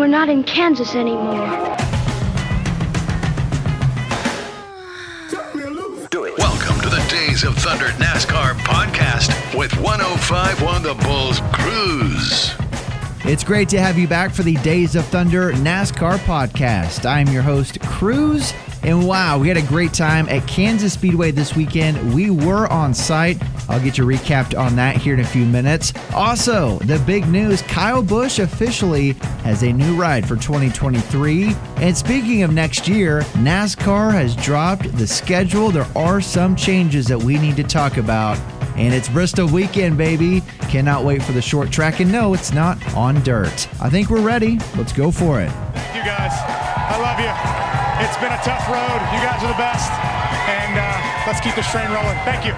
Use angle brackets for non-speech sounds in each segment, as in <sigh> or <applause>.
we're not in Kansas anymore. Welcome to the Days of Thunder NASCAR podcast with 1051 The Bulls Crews. It's great to have you back for the Days of Thunder NASCAR podcast. I'm your host, Crews. And wow, we had a great time at Kansas Speedway this weekend. We were on site. I'll get you recapped on that here in a few minutes. Also, the big news Kyle Busch officially has a new ride for 2023. And speaking of next year, NASCAR has dropped the schedule. There are some changes that we need to talk about. And it's Bristol weekend, baby. Cannot wait for the short track. And no, it's not on dirt. I think we're ready. Let's go for it. Thank you guys. I love you. It's been a tough road. You guys are the best. And uh, let's keep this train rolling. Thank you.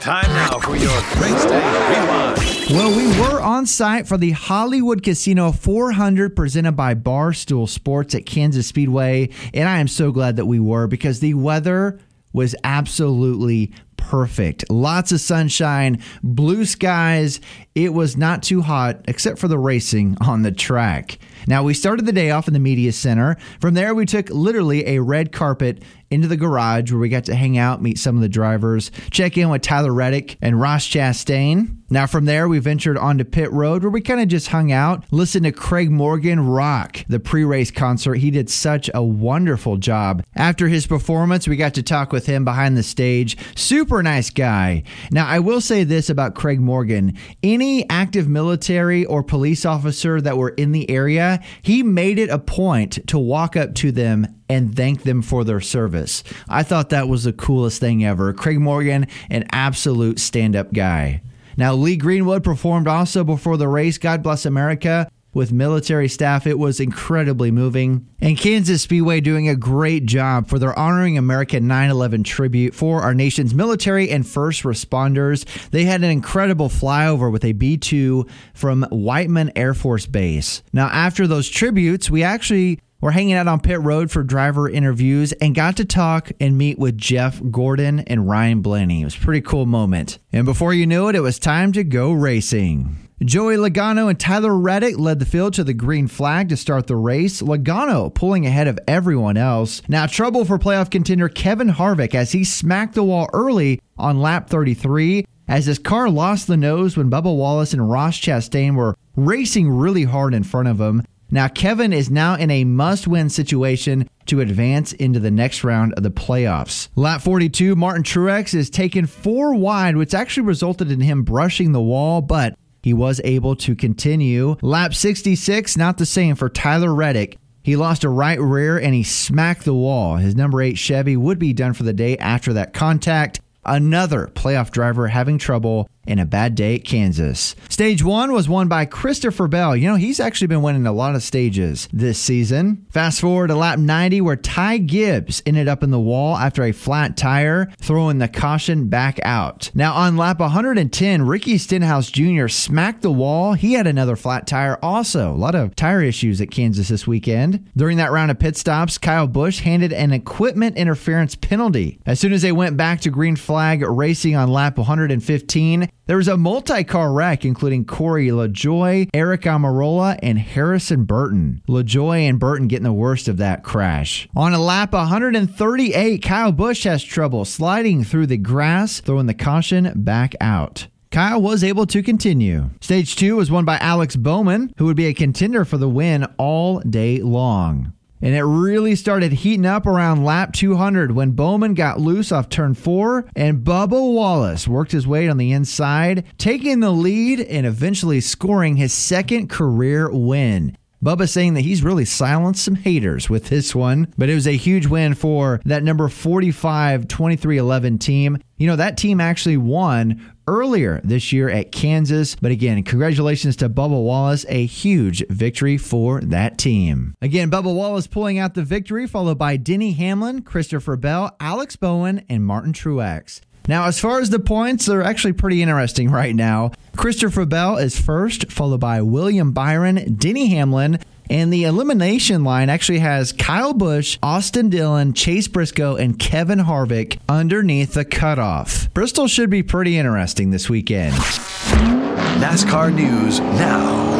Time now for your race day rewind. Well, we were on site for the Hollywood Casino 400 presented by Barstool Sports at Kansas Speedway. And I am so glad that we were because the weather was absolutely perfect. Lots of sunshine, blue skies. It was not too hot, except for the racing on the track. Now, we started the day off in the media center. From there, we took literally a red carpet into the garage where we got to hang out, meet some of the drivers, check in with Tyler Reddick and Ross Chastain. Now, from there, we ventured onto pit road where we kind of just hung out, listened to Craig Morgan rock the pre race concert. He did such a wonderful job. After his performance, we got to talk with him behind the stage. Super nice guy. Now, I will say this about Craig Morgan any active military or police officer that were in the area, he made it a point to walk up to them and thank them for their service. I thought that was the coolest thing ever. Craig Morgan, an absolute stand up guy. Now, Lee Greenwood performed also before the race. God bless America. With military staff, it was incredibly moving. And Kansas Speedway doing a great job for their Honoring America 9 11 tribute for our nation's military and first responders. They had an incredible flyover with a B 2 from Whiteman Air Force Base. Now, after those tributes, we actually we're hanging out on pit road for driver interviews and got to talk and meet with Jeff Gordon and Ryan Blaney. It was a pretty cool moment. And before you knew it, it was time to go racing. Joey Logano and Tyler Reddick led the field to the green flag to start the race. Logano pulling ahead of everyone else. Now, trouble for playoff contender Kevin Harvick as he smacked the wall early on lap 33 as his car lost the nose when Bubba Wallace and Ross Chastain were racing really hard in front of him. Now, Kevin is now in a must win situation to advance into the next round of the playoffs. Lap 42, Martin Truex is taken four wide, which actually resulted in him brushing the wall, but he was able to continue. Lap 66, not the same for Tyler Reddick. He lost a right rear and he smacked the wall. His number eight Chevy would be done for the day after that contact. Another playoff driver having trouble in a bad day at Kansas. Stage one was won by Christopher Bell. You know, he's actually been winning a lot of stages this season. Fast forward to lap 90, where Ty Gibbs ended up in the wall after a flat tire, throwing the caution back out. Now, on lap 110, Ricky Stenhouse Jr. smacked the wall. He had another flat tire also. A lot of tire issues at Kansas this weekend. During that round of pit stops, Kyle Busch handed an equipment interference penalty. As soon as they went back to green flag racing on lap 115, there was a multi car wreck, including Corey LaJoie, Eric Almirola, and Harrison Burton. LaJoie and Burton getting the worst of that crash. On a lap 138, Kyle Busch has trouble sliding through the grass, throwing the caution back out. Kyle was able to continue. Stage two was won by Alex Bowman, who would be a contender for the win all day long. And it really started heating up around lap 200 when Bowman got loose off turn four and Bubba Wallace worked his way on the inside, taking the lead and eventually scoring his second career win. Bubba saying that he's really silenced some haters with this one, but it was a huge win for that number 45 23 11 team. You know, that team actually won earlier this year at Kansas. But again, congratulations to Bubba Wallace, a huge victory for that team. Again, Bubba Wallace pulling out the victory, followed by Denny Hamlin, Christopher Bell, Alex Bowman, and Martin Truex. Now, as far as the points, they're actually pretty interesting right now. Christopher Bell is first, followed by William Byron, Denny Hamlin, and the elimination line actually has Kyle Busch, Austin Dillon, Chase Briscoe, and Kevin Harvick underneath the cutoff. Bristol should be pretty interesting this weekend. NASCAR news now.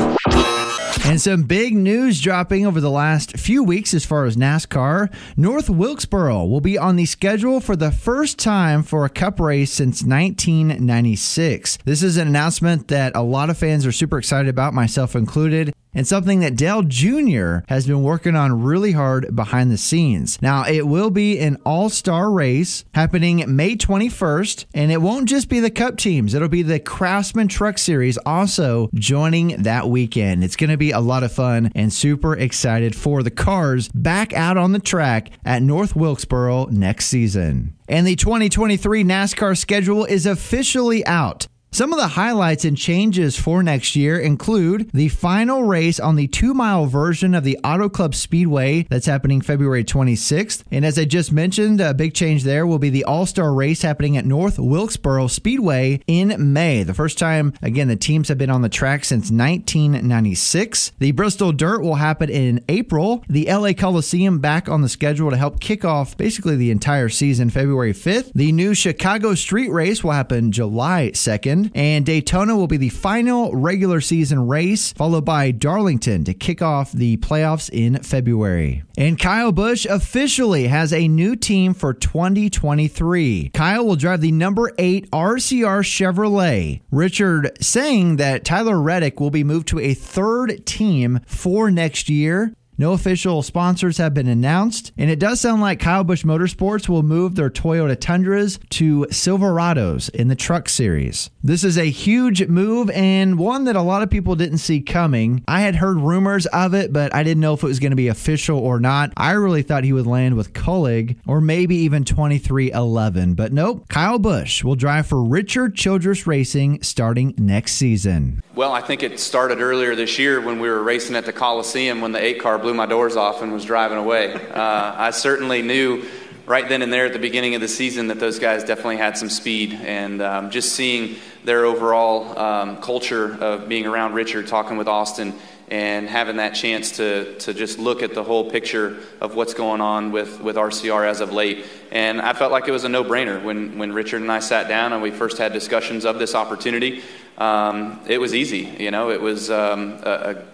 And some big news dropping over the last few weeks as far as NASCAR. North Wilkesboro will be on the schedule for the first time for a cup race since 1996. This is an announcement that a lot of fans are super excited about, myself included and something that Dale Jr. has been working on really hard behind the scenes. Now, it will be an all star race happening May 21st, and it won't just be the Cup teams, it'll be the Craftsman Truck Series also joining that weekend. It's going to be a lot of fun and super excited for the cars back out on the track at North Wilkesboro next season. And the 2023 NASCAR schedule is officially out. Some of the highlights and changes for next year include the final race on the two mile version of the Auto Club Speedway that's happening February 26th. And as I just mentioned, a big change there will be the All Star race happening at North Wilkesboro Speedway in May. The first time, again, the teams have been on the track since 1996. The Bristol Dirt will happen in April. The LA Coliseum back on the schedule to help kick off basically the entire season, February 5th. The new Chicago Street Race will happen July 2nd and Daytona will be the final regular season race, followed by Darlington to kick off the playoffs in February. And Kyle Busch officially has a new team for 2023. Kyle will drive the number 8 RCR Chevrolet. Richard saying that Tyler Reddick will be moved to a third team for next year. No official sponsors have been announced, and it does sound like Kyle Busch Motorsports will move their Toyota Tundras to Silverados in the truck series. This is a huge move and one that a lot of people didn't see coming. I had heard rumors of it, but I didn't know if it was going to be official or not. I really thought he would land with Kaulig or maybe even 2311, but nope. Kyle Busch will drive for Richard Childress Racing starting next season. Well, I think it started earlier this year when we were racing at the Coliseum when the eight car blew my doors off and was driving away. <laughs> Uh, I certainly knew right then and there at the beginning of the season that those guys definitely had some speed. And um, just seeing their overall um, culture of being around Richard, talking with Austin, and having that chance to, to just look at the whole picture of what's going on with, with RCR as of late. And I felt like it was a no brainer when, when Richard and I sat down and we first had discussions of this opportunity. Um, it was easy, you know, it was um, a,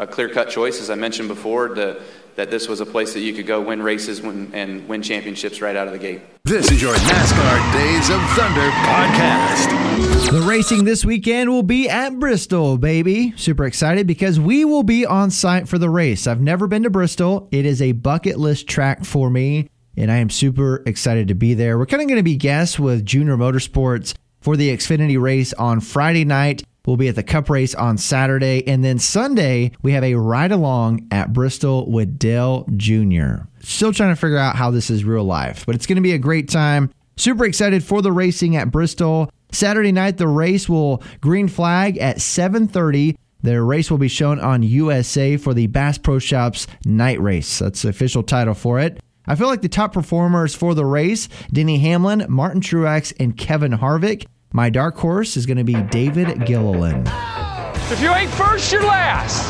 a clear cut choice, as I mentioned before, to, that this was a place that you could go win races win, and win championships right out of the gate. This is your NASCAR Days of Thunder podcast. The racing this weekend will be at Bristol, baby. Super excited because we will be on site for the race. I've never been to Bristol, it is a bucket list track for me. And I am super excited to be there. We're kind of going to be guests with Junior Motorsports for the Xfinity race on Friday night. We'll be at the Cup race on Saturday. And then Sunday, we have a ride along at Bristol with Dale Jr. Still trying to figure out how this is real life, but it's going to be a great time. Super excited for the racing at Bristol. Saturday night, the race will green flag at 7:30. The race will be shown on USA for the Bass Pro Shops Night Race. That's the official title for it. I feel like the top performers for the race Denny Hamlin, Martin Truex, and Kevin Harvick. My dark horse is going to be David Gilliland. If you ain't first, you're last.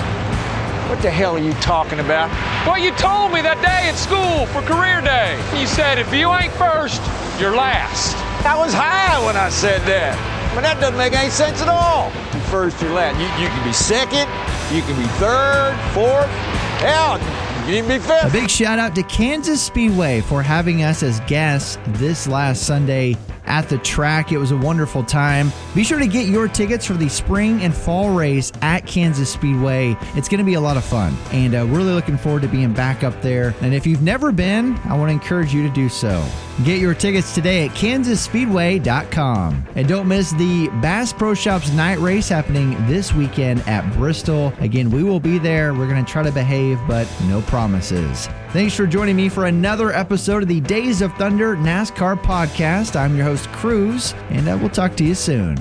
What the hell are you talking about? Well, you told me that day at school for career day. You said if you ain't first, you're last. I was high when I said that. But that doesn't make any sense at all. First, you're last. You, you can be second, you can be third, fourth. Hell, you can even be fifth. A big shout out to Kansas Speedway for having us as guests this last Sunday at the track. It was a wonderful time. Be sure to get your tickets for the spring and fall race at Kansas Speedway. It's going to be a lot of fun, and uh, really looking forward to being back up there. And if you've never been, I want to encourage you to do so. Get your tickets today at kansasspeedway.com. And don't miss the Bass Pro Shops night race happening this weekend at Bristol. Again, we will be there. We're going to try to behave, but no promises. Thanks for joining me for another episode of the Days of Thunder NASCAR podcast. I'm your host, Crews, and uh, I will talk to you soon.